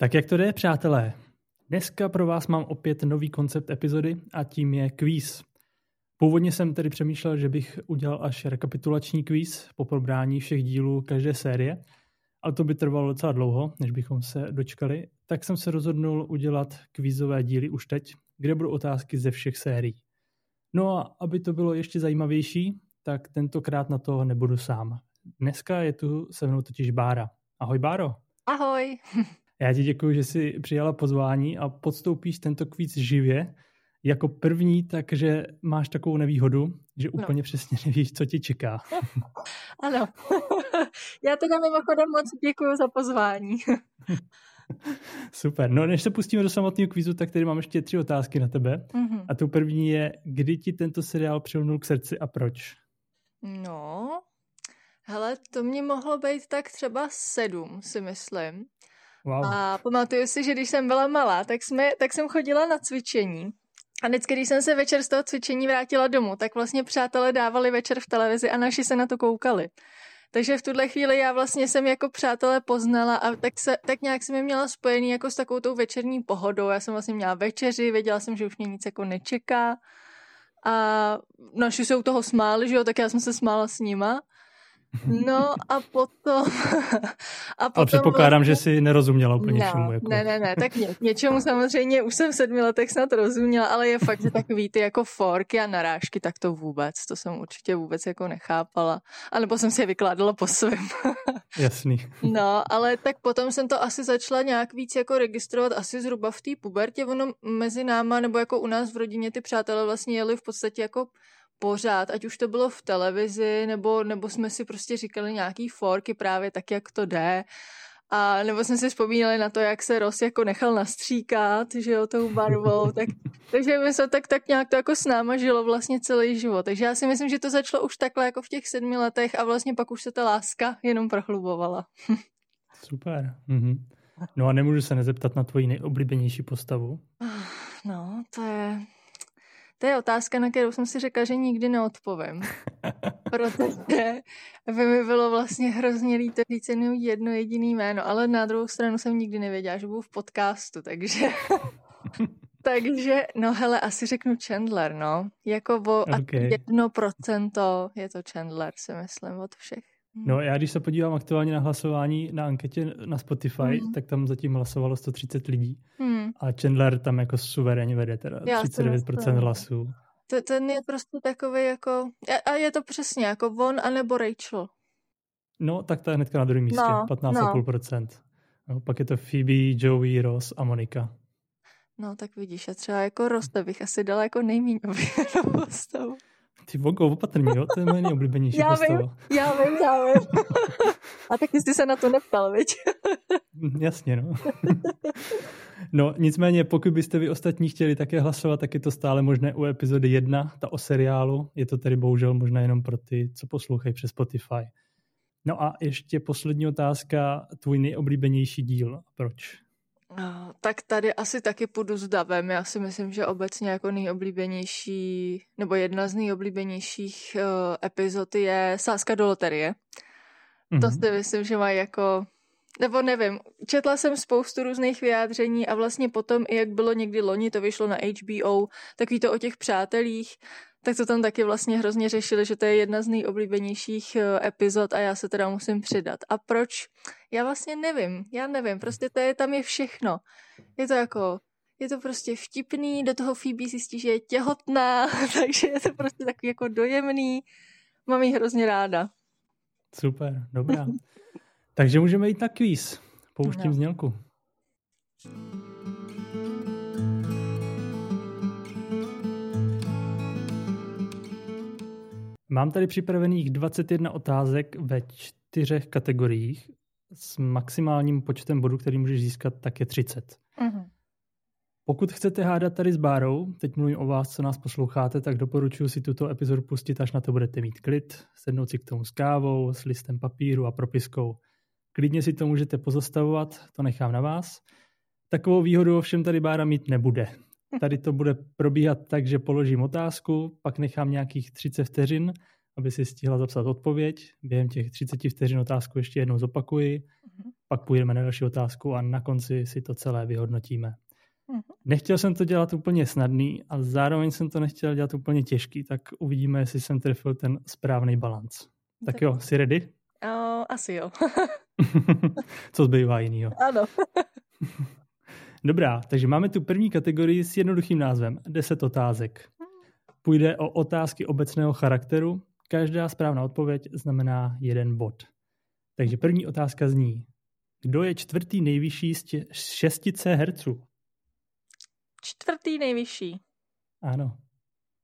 Tak jak to jde, přátelé? Dneska pro vás mám opět nový koncept epizody a tím je kvíz. Původně jsem tedy přemýšlel, že bych udělal až rekapitulační kvíz po probrání všech dílů každé série, ale to by trvalo docela dlouho, než bychom se dočkali, tak jsem se rozhodnul udělat kvízové díly už teď, kde budou otázky ze všech sérií. No a aby to bylo ještě zajímavější, tak tentokrát na to nebudu sám. Dneska je tu se mnou totiž Bára. Ahoj Báro. Ahoj. Já ti děkuji, že jsi přijala pozvání a podstoupíš tento kvíz živě. Jako první, takže máš takovou nevýhodu, že no. úplně no. přesně nevíš, co ti čeká. ano. Já teda mimochodem moc děkuji za pozvání. Super. No než se pustíme do samotného kvízu, tak tady mám ještě tři otázky na tebe. Mm-hmm. A tu první je, kdy ti tento seriál přilnul k srdci a proč? No, hele, to mě mohlo být tak třeba sedm, si myslím. Wow. A pamatuju si, že když jsem byla malá, tak, jsme, tak jsem chodila na cvičení. A vždycky, když jsem se večer z toho cvičení vrátila domů, tak vlastně přátelé dávali večer v televizi a naši se na to koukali. Takže v tuhle chvíli já vlastně jsem jako přátelé poznala a tak, se, tak nějak jsem je měla spojený jako s takovou tou večerní pohodou. Já jsem vlastně měla večeři, věděla jsem, že už mě nic jako nečeká a naši se u toho smáli, že jo, tak já jsem se smála s nima. No a potom... a potom Ale předpokládám, vlastně... že si nerozuměla úplně no, všemu. Jako... Ne, ne, ne, tak ně, něčemu samozřejmě už jsem v sedmi letech snad rozuměla, ale je fakt, že takový ty jako forky a narážky, tak to vůbec, to jsem určitě vůbec jako nechápala. A nebo jsem si je vykládala po svém. Jasný. no, ale tak potom jsem to asi začala nějak víc jako registrovat asi zhruba v té pubertě. Ono mezi náma, nebo jako u nás v rodině ty přátelé vlastně jeli v podstatě jako pořád, ať už to bylo v televizi, nebo, nebo jsme si prostě říkali nějaký forky právě tak, jak to jde. A nebo jsme si vzpomínali na to, jak se Ross jako nechal nastříkat, že jo, tou barvou. tak, takže my se tak, tak nějak to jako s náma žilo vlastně celý život. Takže já si myslím, že to začalo už takhle jako v těch sedmi letech a vlastně pak už se ta láska jenom prohlubovala. Super. Mhm. No a nemůžu se nezeptat na tvoji nejoblíbenější postavu? No, to je, to je otázka, na kterou jsem si řekla, že nikdy neodpovím. protože by mi bylo vlastně hrozně líto říct jenom jedno jediný jméno, ale na druhou stranu jsem nikdy nevěděla, že budu v podcastu, takže... takže, no hele, asi řeknu Chandler, no. Jako o okay. jedno procento je to Chandler, si myslím, od všech. No já když se podívám aktuálně na hlasování na anketě na Spotify, mm. tak tam zatím hlasovalo 130 lidí. Mm. A Chandler tam jako suverénně vede, teda já 39% hlasů. To, ten je prostě takový jako, a je to přesně jako on anebo Rachel. No, tak to je hnedka na druhém místě, no, 15,5%. No. No, pak je to Phoebe, Joey, Ross a Monika. No, tak vidíš, a třeba jako Ross, to bych asi dala jako nejméně postavu. Ty vogo, opatrně, jo? To je moje nejoblíbenější já postava. Vím, já vím, já vím. A tak jsi se na to neptal, viď? Jasně, no. No, nicméně, pokud byste vy ostatní chtěli také hlasovat, tak je to stále možné u epizody 1, ta o seriálu. Je to tedy bohužel možná jenom pro ty, co poslouchají přes Spotify. No a ještě poslední otázka, tvůj nejoblíbenější díl. Proč? No, tak tady asi taky půjdu s davem. Já si myslím, že obecně jako nejoblíbenější, nebo jedna z nejoblíbenějších uh, epizod je Sáska do loterie. Mm-hmm. To mhm. si myslím, že mají jako nebo nevím, četla jsem spoustu různých vyjádření a vlastně potom, i jak bylo někdy loni, to vyšlo na HBO, takový to o těch přátelích, tak to tam taky vlastně hrozně řešili, že to je jedna z nejoblíbenějších eh, epizod a já se teda musím přidat. A proč? Já vlastně nevím, já nevím, prostě to je, tam je všechno. Je to jako, je to prostě vtipný, do toho Phoebe zjistí, že je těhotná, takže je to prostě takový jako dojemný. Mám ji hrozně ráda. Super, dobrá. Takže můžeme jít na kvíz. Pouštím no. znělku. Mám tady připravených 21 otázek ve čtyřech kategoriích s maximálním počtem bodů, který můžeš získat, tak je 30. Uh-huh. Pokud chcete hádat tady s Bárou, teď mluvím o vás, co nás posloucháte, tak doporučuji si tuto epizodu pustit, až na to budete mít klid, sednout si k tomu s kávou, s listem papíru a propiskou. Klidně si to můžete pozastavovat, to nechám na vás. Takovou výhodu ovšem tady Bára mít nebude. Tady to bude probíhat tak, že položím otázku, pak nechám nějakých 30 vteřin, aby si stihla zapsat odpověď. Během těch 30 vteřin otázku ještě jednou zopakuji. pak půjdeme na další otázku a na konci si to celé vyhodnotíme. Mhm. Nechtěl jsem to dělat úplně snadný a zároveň jsem to nechtěl dělat úplně těžký, tak uvidíme, jestli jsem trefil ten správný balans. Tak jo, jsi ready? Uh, asi jo. Co zbývá jinýho? Ano. Dobrá, takže máme tu první kategorii s jednoduchým názvem 10 otázek. Půjde o otázky obecného charakteru. Každá správná odpověď znamená jeden bod. Takže první otázka zní, kdo je čtvrtý nejvyšší z šestice herců? Čtvrtý nejvyšší. Ano.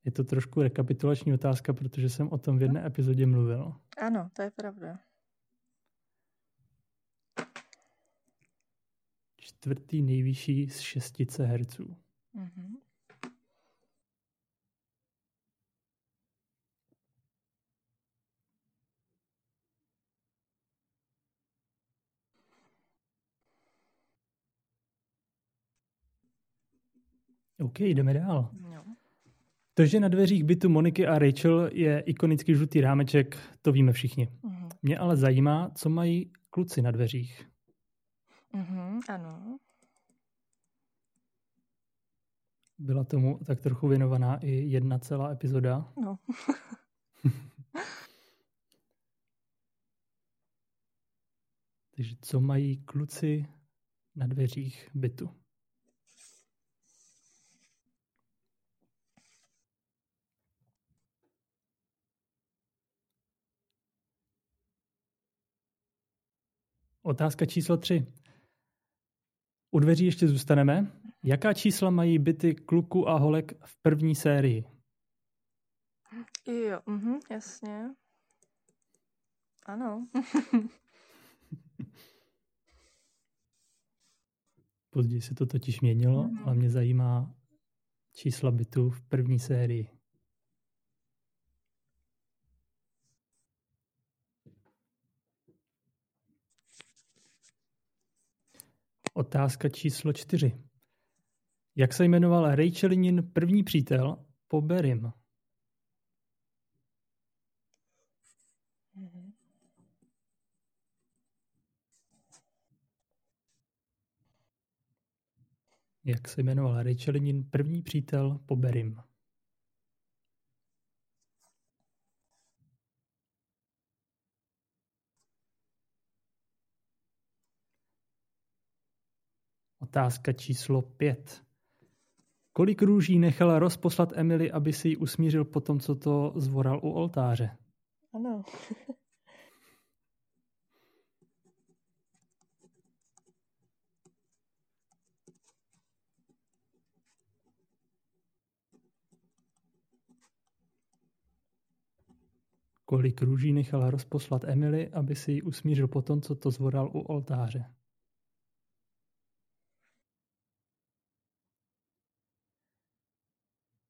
Je to trošku rekapitulační otázka, protože jsem o tom v jedné epizodě mluvil. Ano, to je pravda. Čtvrtý nejvyšší z šestice herců. Mm-hmm. OK, jdeme dál. No. To, že na dveřích bytu Moniky a Rachel je ikonický žlutý rámeček, to víme všichni. Uh-huh. Mě ale zajímá, co mají kluci na dveřích. Uh-huh, ano. Byla tomu tak trochu věnovaná i jedna celá epizoda. No. Takže co mají kluci na dveřích bytu? Otázka číslo tři. U dveří ještě zůstaneme. Jaká čísla mají byty kluku a holek v první sérii? Jo, mhm, jasně. Ano. Později se to totiž měnilo, ale mě zajímá čísla bytů v první sérii. Otázka číslo čtyři. Jak se jmenoval Rachelinin první přítel po Berim? Jak se jmenoval Rachelinin první přítel po Berim? Otázka číslo pět. Kolik růží nechala rozposlat Emily, aby si ji usmířil po tom, co to zvoral u oltáře? Ano. Kolik růží nechala rozposlat Emily, aby si ji usmířil po tom, co to zvoral u oltáře?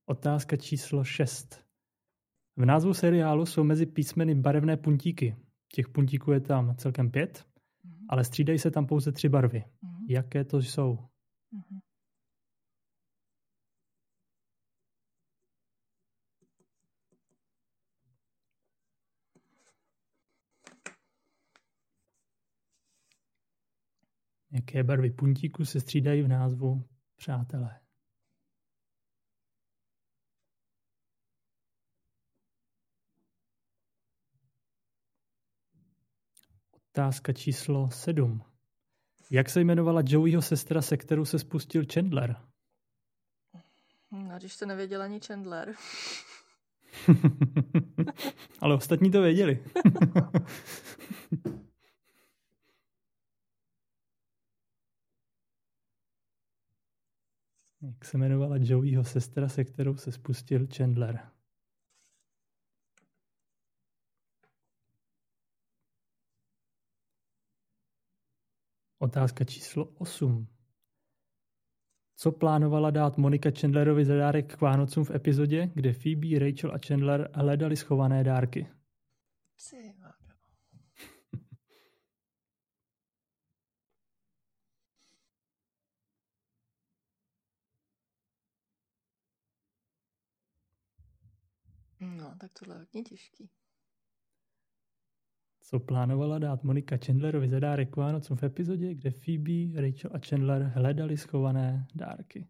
Otázka číslo 6. V názvu seriálu jsou mezi písmeny barevné puntíky. Těch puntíků je tam celkem pět, mm-hmm. ale střídají se tam pouze tři barvy. Mm-hmm. Jaké to jsou? Mm-hmm. Jaké barvy puntíku se střídají v názvu Přátelé? Otázka číslo sedm. Jak se jmenovala Joeyho sestra, se kterou se spustil Chandler? No, když to nevěděl ani Chandler. Ale ostatní to věděli. Jak se jmenovala Joeyho sestra, se kterou se spustil Chandler? Otázka číslo 8. Co plánovala dát Monika Chandlerovi za dárek k Vánocům v epizodě, kde Phoebe, Rachel a Chandler hledali schované dárky? No, tak tohle je hodně těžký. Co plánovala dát Monika Chandlerovi za dárek Vánocům v epizodě, kde Phoebe, Rachel a Chandler hledali schované dárky.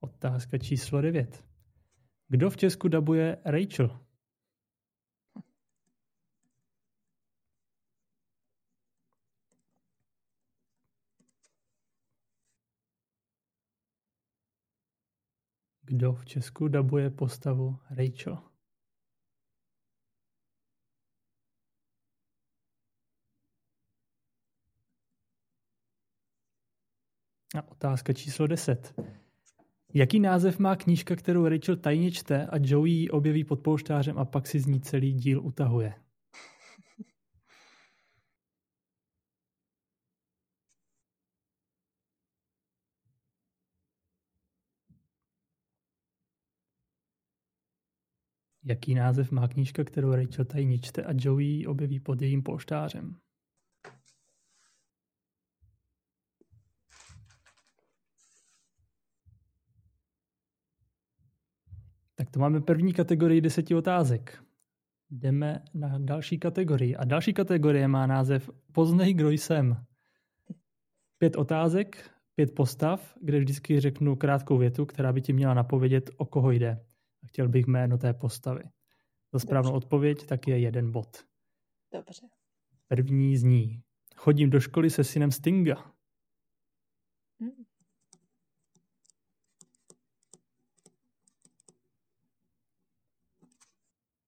Otázka číslo 9. Kdo v Česku dabuje Rachel? Kdo v Česku dabuje postavu Rachel? A otázka číslo 10. Jaký název má knížka, kterou Rachel tajně čte a Joey ji objeví pod pouštářem a pak si z ní celý díl utahuje? Jaký název má knížka, kterou Rachel tajně čte a Joey objeví pod jejím polštářem? Tak to máme první kategorii deseti otázek. Jdeme na další kategorii. A další kategorie má název Poznej, kdo jsem. Pět otázek, pět postav, kde vždycky řeknu krátkou větu, která by ti měla napovědět, o koho jde. Chtěl bych jméno té postavy. Za správnou Dobře. odpověď tak je jeden bod. Dobře. První zní. Chodím do školy se synem Stinga. Hmm.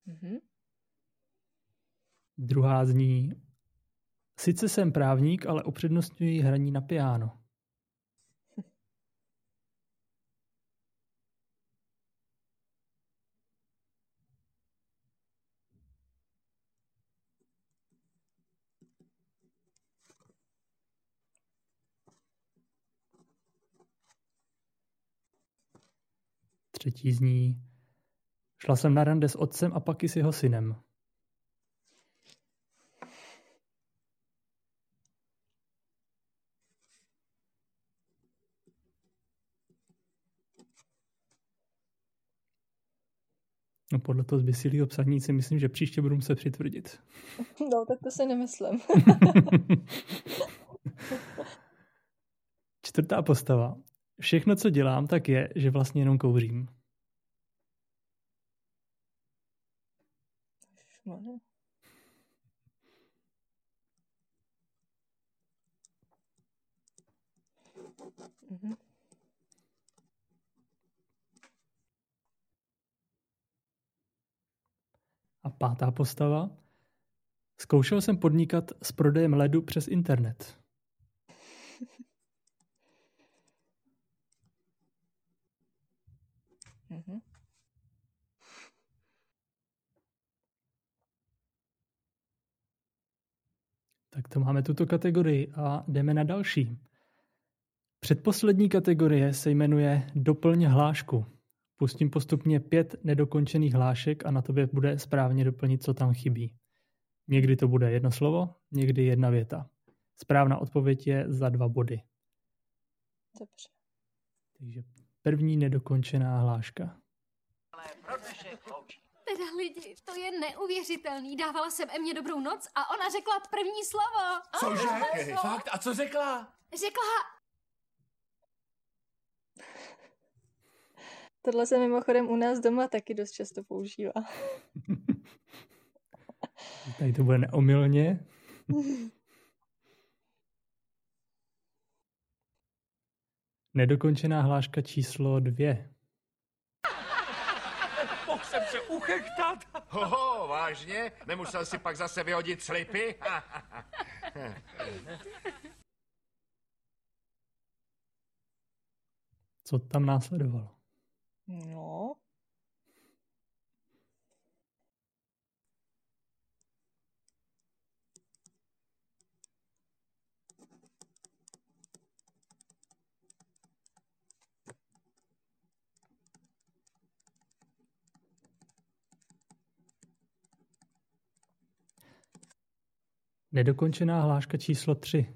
Mm-hmm. Druhá zní. Sice jsem právník, ale upřednostňuji hraní na piano. Třetí zní, šla jsem na rande s otcem a pak i s jeho synem. No podle toho zběsilého psaní si myslím, že příště budu muset přitvrdit. No, tak to si nemyslím. Čtvrtá postava. Všechno, co dělám, tak je, že vlastně jenom kouřím. A pátá postava. Zkoušel jsem podnikat s prodejem ledu přes internet. Mm-hmm. Tak to máme tuto kategorii a jdeme na další. Předposlední kategorie se jmenuje Doplň hlášku. Pustím postupně pět nedokončených hlášek a na tobě bude správně doplnit, co tam chybí. Někdy to bude jedno slovo, někdy jedna věta. Správná odpověď je za dva body. Dobře. Takže První nedokončená hláška. Teda lidi, to je neuvěřitelný. Dávala jsem Emě dobrou noc a ona řekla první slovo. Cože? Okay. Fakt? A co řekla? Řekla... Tohle se mimochodem u nás doma taky dost často používá. Tady to bude neomylně. Nedokončená hláška číslo dvě. Mohl jsem se uchechtat. Hoho, vážně? Nemusel si pak zase vyhodit slipy? Co tam následovalo? No, Nedokončená hláška číslo 3.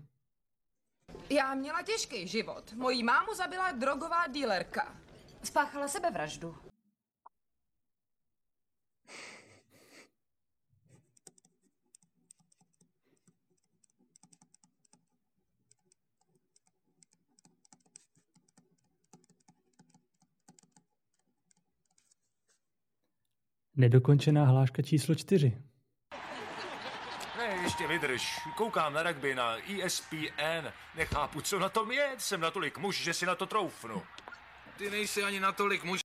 Já měla těžký život. Mojí mámu zabila drogová dílerka. Spáchala sebevraždu. Nedokončená hláška číslo 4 ještě vydrž. Koukám na rugby na ESPN. Nechápu, co na tom je. Jsem natolik muž, že si na to troufnu. Ty nejsi ani natolik muž.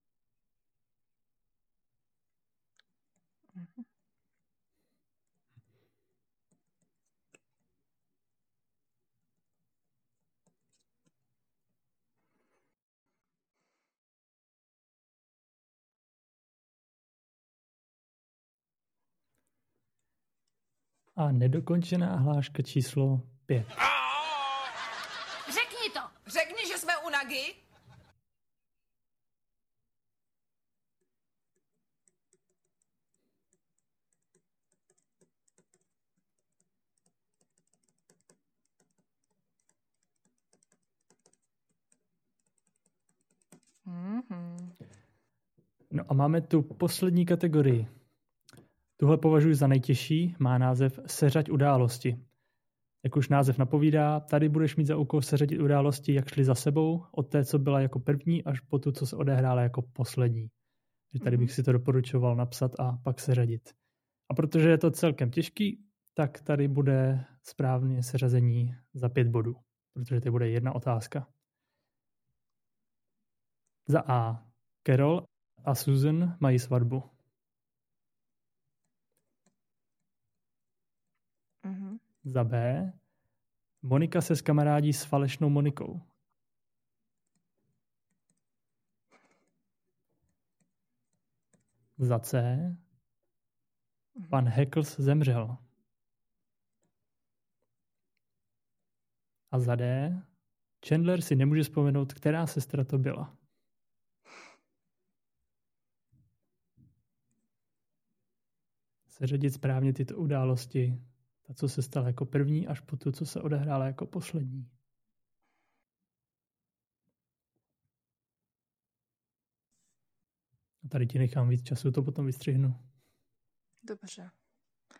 A nedokončená hláška číslo pět. Řekni to! Řekni, že jsme u Nagy. Mhm. No a máme tu poslední kategorii. Tuhle považuji za nejtěžší, má název Seřaď události. Jak už název napovídá, tady budeš mít za úkol seřadit události, jak šly za sebou, od té, co byla jako první, až po tu, co se odehrála jako poslední. Takže tady bych si to doporučoval napsat a pak seřadit. A protože je to celkem těžký, tak tady bude správně seřazení za pět bodů, protože to bude jedna otázka. Za A. Carol a Susan mají svatbu. Za B. Monika se skamarádí s falešnou Monikou. Za C. Pan Heckles zemřel. A za D. Chandler si nemůže vzpomenout, která sestra to byla. Seřadit správně tyto události ta, co se stala jako první, až po tu, co se odehrála jako poslední. A tady ti nechám víc času, to potom vystřihnu. Dobře.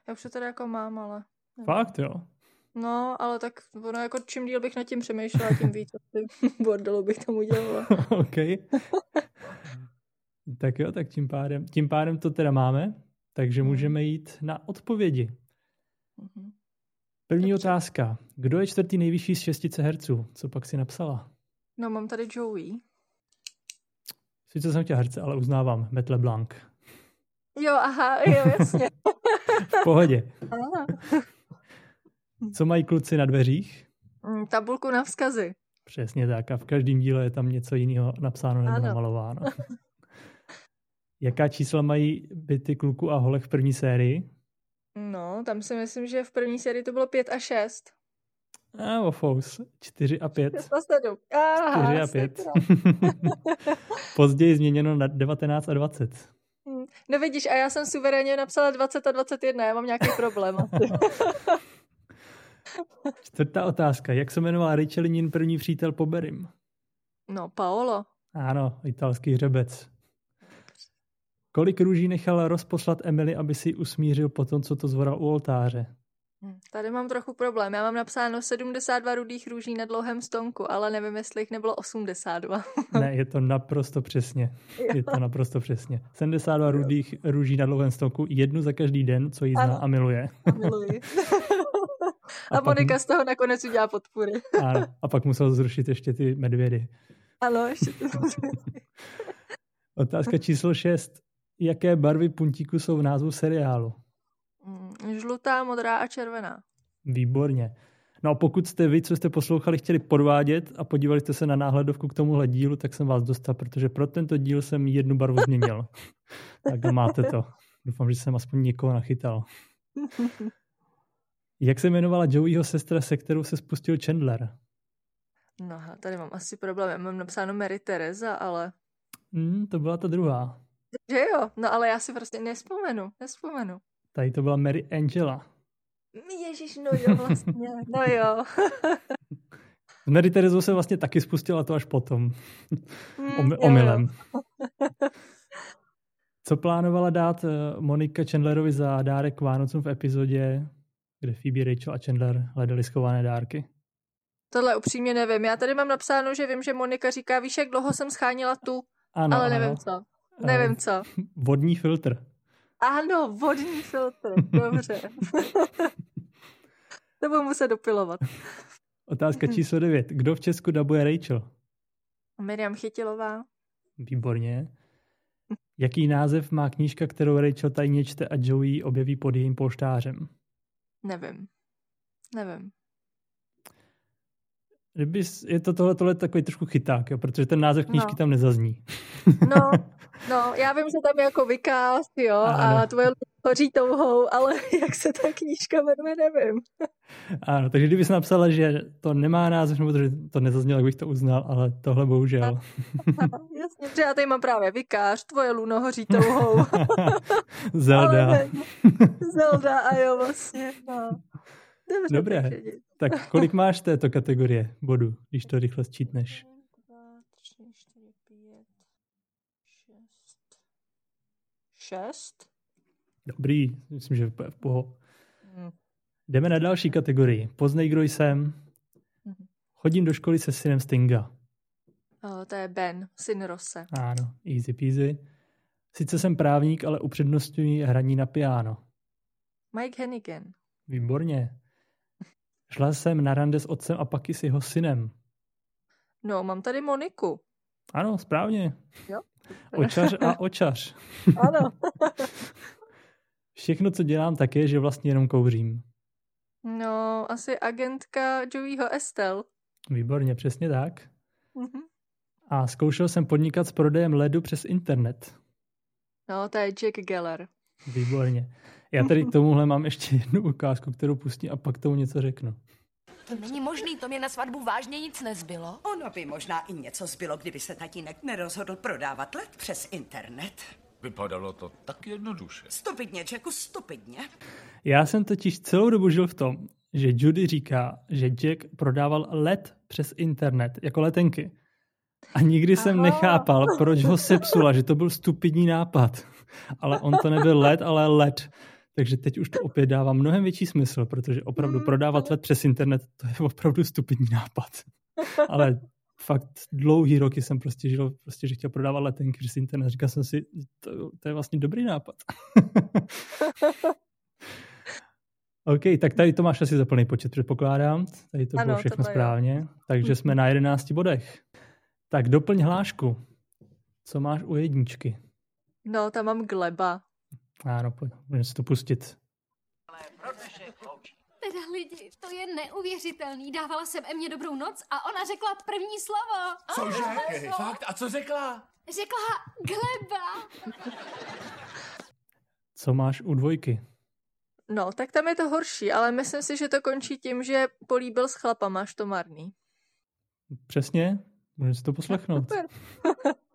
Já už to tady jako mám, ale... Fakt, jo? No, ale tak ono jako čím díl bych nad tím přemýšlela, tím víc bordelu bych tomu dělala. OK. tak jo, tak tím pádem, tím pádem to teda máme, takže můžeme jít na odpovědi. Mhm. První Dobře. otázka. Kdo je čtvrtý nejvyšší z šestice herců? Co pak si napsala? No, mám tady Joey. Sice jsem chtěla herce, ale uznávám. Matt LeBlanc. Jo, aha, jo, jasně. V pohodě. Co mají kluci na dveřích? Mm, Tabulku na vzkazy. Přesně tak. A v každém díle je tam něco jiného napsáno nebo Ano. namalováno. Jaká čísla mají byty kluku a holek v první sérii? No, tam si myslím, že v první sérii to bylo 5 a 6. A ofous. 4 a 5. 6 a 7. Aha, 4 a 5. sakra. Později změněno na 19 a 20. Hm. No vidíš, a já jsem suverénně napsala 20 a 21, já mám nějaký problém. Čtvrtá otázka. Jak se jmenoval Rachelinin první přítel po Berim? No, Paolo. Ano, italský hřebec. Kolik růží nechal rozposlat Emily, aby si usmířil po tom, co to zvoral u oltáře? Hm, Tady mám trochu problém. Já mám napsáno 72 rudých růží na dlouhém stonku, ale nevím, jestli jich nebylo 82. Ne, je to naprosto přesně. Je to naprosto přesně. 72 rudých růží na dlouhém stonku, jednu za každý den, co jí zná Ano. a miluje. Miluji. A A pak- Monika z toho nakonec udělá podpůry. A, a pak musel zrušit ještě ty medvědy. Ano, ještě to Otázka číslo 6. Jaké barvy puntíku jsou v názvu seriálu? Mm, Žlutá, modrá a červená. Výborně. No a pokud jste vy, co jste poslouchali, chtěli podvádět a podívali jste se na náhledovku k tomuhle dílu, tak jsem vás dostal, protože pro tento díl jsem jednu barvu změnil. tak máte to. Doufám, že jsem aspoň někoho nachytal. Jak se jmenovala Joeyho sestra, se kterou se spustil Chandler? No, tady mám asi problém. Já mám napsáno Mary Teresa, ale... Hmm, to byla ta druhá. Že jo? No, ale já si prostě nespomenu. Nespomenu. Tady to byla Mary Angela. Ježíš, no jo, vlastně. No jo. S Mary Terezou se vlastně taky spustila to až potom. Mm, jo, omylem. Co plánovala dát eh, Monika Chandlerovi za dárek k Vánocům v epizodě, kde Phoebe, Rachel a Chandler hledali schované dárky? Tohle upřímně nevím. Já tady mám napsáno, že vím, že Monika říká, víš, jak dlouho jsem schánila tu, Ano, ale nevím ano. co. Nevím co. Vodní filtr. Ano, vodní filtr. Dobře. to budu muset dopilovat. Otázka číslo 9. Kdo v Česku dabuje Rachel? Miriam Chytilová. Výborně. Jaký název má knížka, kterou Rachel tajně čte a Joey objeví pod jejím polštářem? Nevím. Nevím. Kdyby, je to tohle, tohle takový trošku chyták, jo, protože ten název knížky No. tam nezazní. No, no, já vím, že tam je jako vykáz, jo, Ano. a tvoje hoří touhou, ale jak se ta knížka jmenuje, nevím. Ano, takže kdybys napsala, že to nemá název, nebo že to nezaznělo, tak bych to uznal, ale tohle bohužel. Jasně, že já tady mám právě vykář, tvoje luno hoří touhou. Zelda. Zelda a jo, vlastně, no. Dobře, Dobré. takže děkuji. Tak kolik máš této kategorie bodů, když to rychle sčítneš? Dva, tři, čtyři, pět, šest. Šest? Dobrý, myslím, že v poho. Hm. Jdeme na další kategorii. Poznej, kdo jsem. Mhm. Chodím do školy se synem Stinga. O, to je Ben, syn Rose. Ano, easy peasy. Sice jsem právník, ale upřednostňuji hraní na piano. Mike Hennigan. Výborně. Šla jsem na rande s otcem a pak i s jeho synem. No, mám tady Moniku. Ano, správně. Jo. Očař a očař. Ano. Všechno, co dělám, tak je, že vlastně jenom kouřím. No, asi agentka Joeyho Estelle. Výborně, přesně tak. Mhm. A zkoušel jsem podnikat s prodejem ledu přes internet. No, to je Jack Geller. Výborně. Já tady k tomuhle mám ještě jednu ukázku, kterou pustím a pak tomu něco řeknu. To není možný, to mě na svatbu vážně nic nezbylo. Ono by možná i něco zbylo, kdyby se tatínek nerozhodl prodávat let přes internet. Vypadalo to tak jednoduše. Stupidně, Jacku, stupidně. Já jsem totiž celou dobu žil v tom, že Judy říká, že Jack prodával led přes internet, jako letenky. A nikdy jsem Aha. nechápal, proč ho sepsula, že to byl stupidní nápad. Ale on to nebyl led, ale led. Takže teď už to opět dává mnohem větší smysl, protože opravdu Hmm, prodávat led přes internet, to je opravdu stupidní nápad. Ale fakt dlouhý roky jsem prostě žil, prostě, že chtěl prodávat letenky přes internet. Říkal jsem si, to, to je vlastně dobrý nápad. OK, tak tady to máš asi za plný počet, předpokládám. Tady to Ano, bylo všechno jo. správně. Takže jsme na 11 bodech. Tak doplň hlášku. Co máš u jedničky? No, tam mám Gleba. Ano, pojď, můžeme si to pustit. Teda lidi, to je neuvěřitelný. Dávala jsem Emě dobrou noc a ona řekla první slovo. Cože? Fakt? A co řekla? Řekla gleba. Co máš u dvojky? No, tak tam je to horší, ale myslím si, že to končí tím, že políbil s chlapama, až to marný. Přesně? Můžeme si to poslechnout. Super.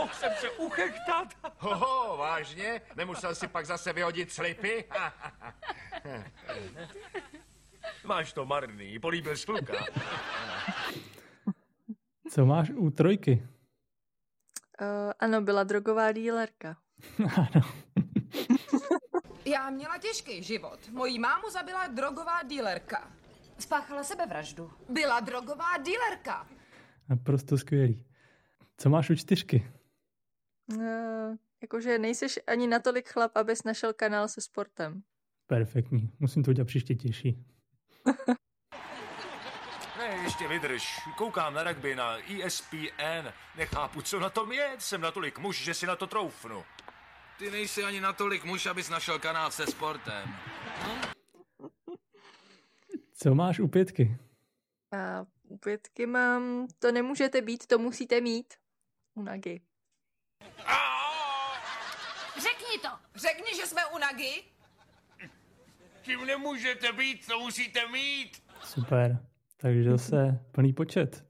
Mohl jsem se uchechtat. Hoho, vážně? Nemusel si pak zase vyhodit slipy? Máš to marný, políbil jsi kluka. Co máš u trojky? Uh, ano, byla drogová dílerka. ano. Já měla těžký život. Mojí mámu zabila drogová dílerka. Spáchala sebevraždu. Byla drogová dílerka. Naprosto skvělý. Co máš u čtyřky? Uh, jakože nejseš ani natolik chlap, abys našel kanál se sportem. Perfektní. Musím to udělat příště těžší. Ne, ještě vydrž. Koukám na rugby na ESPN. Nechápu, co na tom je. Jsem natolik muž, že si na to troufnu. Ty nejsi ani natolik muž, abys našel kanál se sportem. Co máš u pětky? A u pětky mám, to nemůžete být, to musíte mít. U Nagy. Řekni to. Řekni, že jsme u Nagy. Tím nemůžete být, to musíte mít. Super. Takže zase plný počet.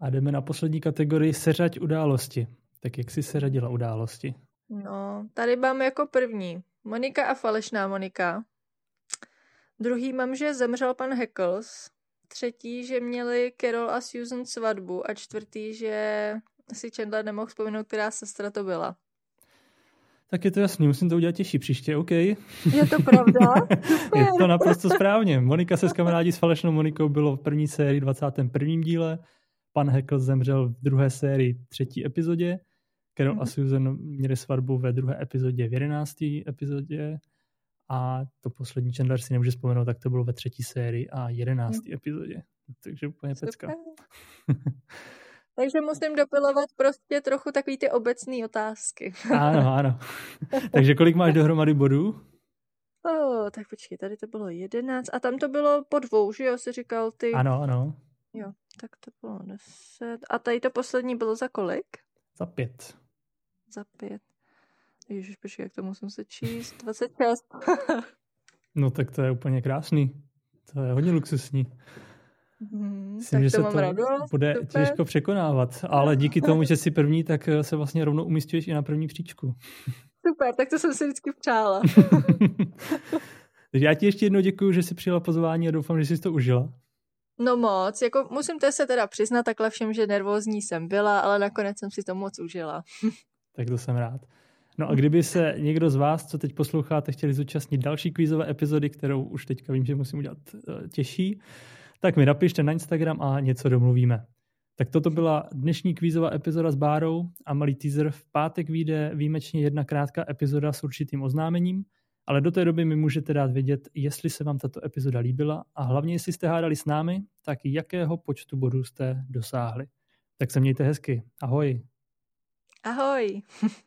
A jdeme na poslední kategorii seřaď události. Tak jak jsi seřadila události? No, tady mám jako první Monika a falešná Monika. Druhý mám, že zemřel pan Heckles. třetí, že měli Carol a Susan svatbu a čtvrtý, že si Chandler nemohl vzpomenout, která sestra to byla. Tak je to jasný, musím to udělat těžší příště, OK. Je to pravda? je to naprosto správně. Monika se s kamarádí s falešnou Monikou bylo v první sérii 21. díle, pan Heckle zemřel v druhé sérii třetí epizodě, Carol mm-hmm. a. Susan měli svatbu ve druhé epizodě v jedenácté epizodě a to poslední Chandler si nemůže vzpomenout, tak to bylo ve třetí sérii a jedenácté mm. epizodě. Takže úplně pecka. Takže musím dopilovat prostě trochu takový ty obecné otázky. ano, ano. Takže kolik máš dohromady bodů? Oh, tak počkej, tady to bylo jedenáct a tam to bylo po dvou, že jo, si říkal ty. Ano, ano. Jo, tak to bylo deset. A tady to poslední bylo za kolik? Za pět. Za pět. Ježiš, počkej, jak to musím se číst? 26. no tak to je úplně krásný. To je hodně luxusní. Hmm, Myslím, že se to radost, bude super. těžko překonávat, ale díky tomu, že jsi první, tak eh, se vlastně rovnou umístuješ i na první příčku. Super, tak to jsem si vždycky přála. Takže já ti ještě jednou děkuji, že jsi přijela pozvání a doufám, že jsi to užila. No moc, jako musím se teda přiznat takhle všem, že nervózní jsem byla, ale nakonec jsem si to moc užila. tak to jsem rád. No a kdyby se někdo z vás, co teď posloucháte, chtěli zúčastnit další kvízové epizody, kterou už teďka vím, že musím udělat eh, těžší, tak mi napište na Instagram a něco domluvíme. Tak toto byla dnešní kvízová epizoda s Bárou a malý teaser. V pátek vyjde výjimečně jedna krátká epizoda s určitým oznámením, ale do té doby mi můžete dát vědět, jestli se vám tato epizoda líbila a hlavně, jestli jste hádali s námi, tak jakého počtu bodů jste dosáhli. Tak se mějte hezky. Ahoj. Ahoj.